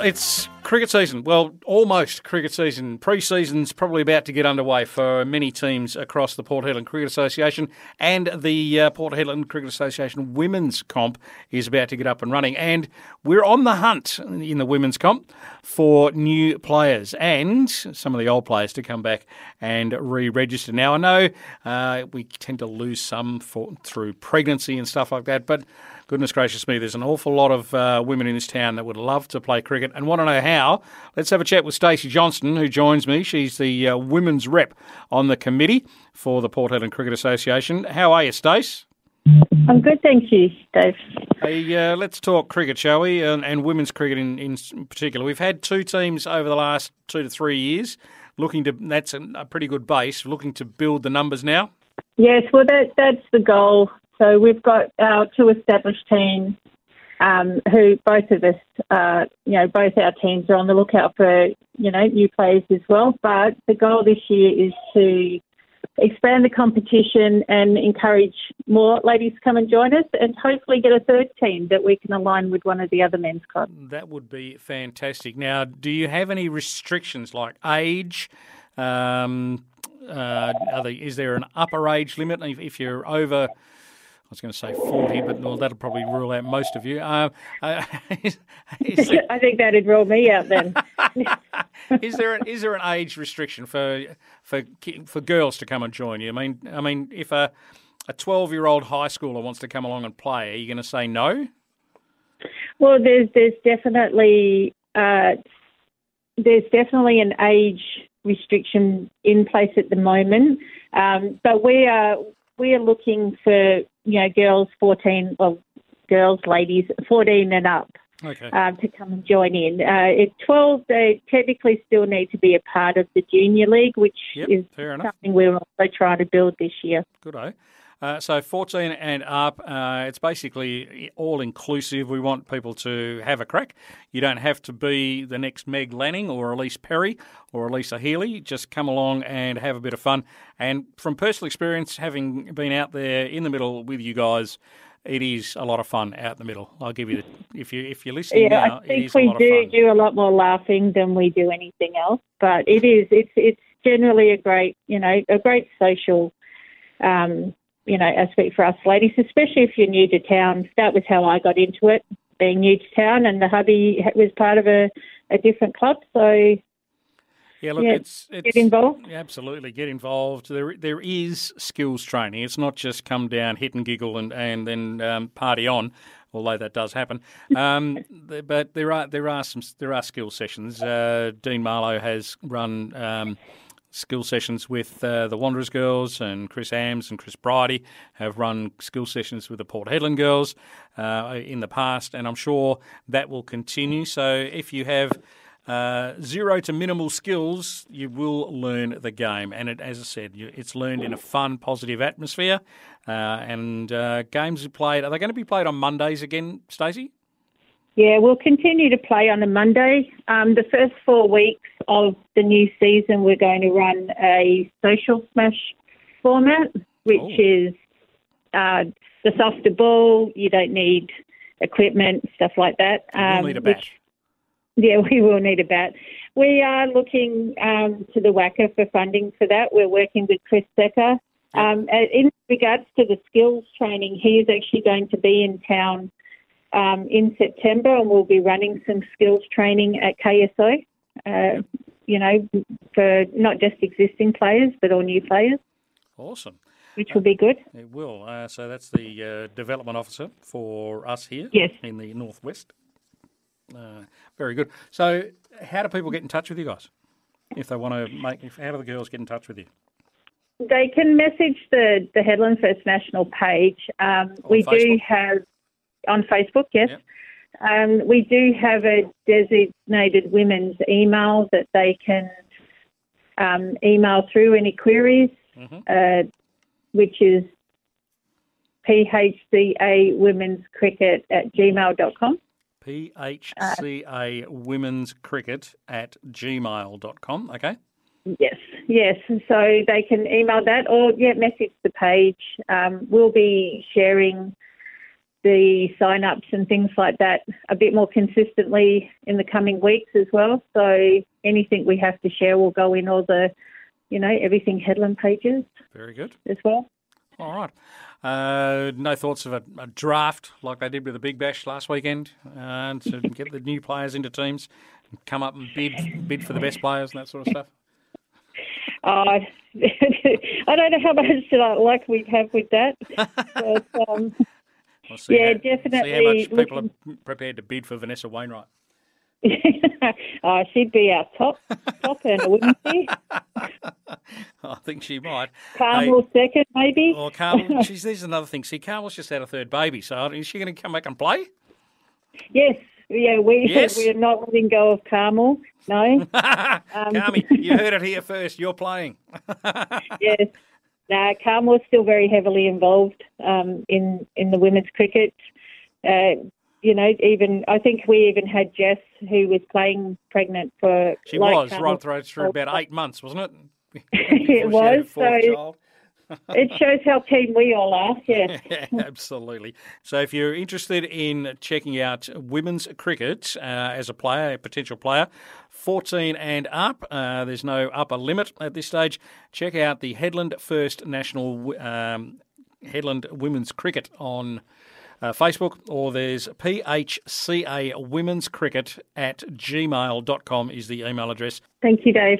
it's cricket season. Well, almost cricket season. Pre-season's probably about to get underway for many teams across the Port Hedland Cricket Association, and the uh, Port Hedland Cricket Association Women's Comp is about to get up and running. And we're on the hunt in the Women's Comp for new players and some of the old players to come back and re-register. Now, I know uh, we tend to lose some for, through pregnancy and stuff like that, but goodness gracious me, there's an awful lot of uh, women in this town that would love to play cricket and want to know how. Let's have a chat with Stacey Johnston, who joins me. She's the uh, women's rep on the committee for the Port Hedland Cricket Association. How are you, Stace? I'm good, thank you, Dave. Hey, uh, let's talk cricket, shall we? And, and women's cricket in, in, particular. We've had two teams over the last two to three years looking to, that's a, a pretty good base, looking to build the numbers now. Yes, well, that, that's the goal so we've got our two established teams um, who both of us, uh, you know, both our teams are on the lookout for, you know, new players as well. But the goal this year is to expand the competition and encourage more ladies to come and join us and hopefully get a third team that we can align with one of the other men's clubs. That would be fantastic. Now, do you have any restrictions like age? Um, uh, they, is there an upper age limit? If you're over was going to say 40, but well, that'll probably rule out most of you. Uh, uh, is, is there, I think that'd rule me out then. is there an, is there an age restriction for for for girls to come and join you? I mean, I mean, if a a 12 year old high schooler wants to come along and play, are you going to say no? Well, there's there's definitely uh, there's definitely an age restriction in place at the moment, um, but we are we are looking for you know girls 14 well girls ladies 14 and up okay. um, to come and join in. Uh, at 12, they technically still need to be a part of the junior league, which yep, is something we're also trying to build this year. Good, eh? Uh, so 14 and up, uh, it's basically all inclusive. We want people to have a crack. You don't have to be the next Meg Lanning or Ellyse Perry or Alyssa Healy. Just come along and have a bit of fun. And from personal experience, having been out there in the middle with you guys, it is a lot of fun out in the middle. I'll give you the if you if you're listening yeah, now, I think we do do a lot more laughing than we do anything else. But it is it's it's generally a great you know a great social um, you know, aspect for us ladies, especially if you're new to town. That was how I got into it, being new to town, and the hubby was part of a, a different club. So, yeah, look, yeah, it's, it's get involved. Absolutely, get involved. There, there is skills training. It's not just come down, hit and giggle, and and then um, party on. Although that does happen, um, but there are there are some there are skill sessions. Uh, Dean Marlowe has run. Um, skill sessions with uh, the Wanderers girls, and Chris Ams and Chris Bridie have run skill sessions with the Port Hedland girls uh, in the past, and I'm sure that will continue. So if you have uh, zero to minimal skills, you will learn the game. And it, as I said, you, it's learned in a fun, positive atmosphere. Uh, and uh, games are played. Are they going to be played on Mondays again, Stacey? Yeah, we'll continue to play on a Monday. Um, the first four weeks of the new season, we're going to run a social smash format, which oh. is uh, the softer ball. You don't need equipment, stuff like that. Um, we'll need a bat. Which, yeah, we will need a bat. We are looking um, to the WACA for funding for that. We're working with Chris Secker. Um, in regards to the skills training, he is actually going to be in town um, in September, and we'll be running some skills training at KSO. Uh, you know, for not just existing players but all new players. Awesome. Which will be good. Uh, it will. Uh, so that's the uh, development officer for us here yes. in the northwest. Uh, very good. So, how do people get in touch with you guys if they want to make? If, how do the girls get in touch with you? They can message the the Hedland First National page. Um, we Facebook? do have on Facebook, yes. Yep. Um, we do have a designated women's email that they can um, email through any queries, mm-hmm. uh, which is phca women's cricket at gmail.com. PHCA women's cricket at gmail.com. Okay. Yes, yes. So they can email that or yeah, message the page. Um, we'll be sharing the sign ups and things like that a bit more consistently in the coming weeks as well. So anything we have to share will go in all the, you know, everything Hedland pages. Very good. As well. All right. Uh, no thoughts of a, a, draft like they did with the Big Bash last weekend uh, to get the new players into teams, and come up and bid bid for the best players and that sort of stuff. Uh, I don't know how much luck we have with that. But, um, yeah, how, definitely. See how much people are prepared to bid for Vanessa Wainwright. uh, she'd be our top top earner, wouldn't she? I think she might. Carmel hey, second, maybe. Or Carmel. She's, there's another thing. See, Carmel's just had a third baby, so is she going to come back and play? Yes, yeah, we yes. we're not letting go of Carmel. No, um, Carmi, you heard it here first. You're playing. yes, no, Carmel's still very heavily involved um, in in the women's cricket. Uh, you know, even I think we even had Jess who was playing pregnant for. She like was right through, through about eight months, wasn't it? it was. So it shows how keen we all are. Yeah. absolutely. So, if you're interested in checking out women's cricket uh, as a player, a potential player, 14 and up, uh, there's no upper limit at this stage. Check out the Hedland First National um, Hedland Women's Cricket on. Uh, Facebook, or there's PHCA Women's Cricket at gmail.com is the email address. Thank you, Dave.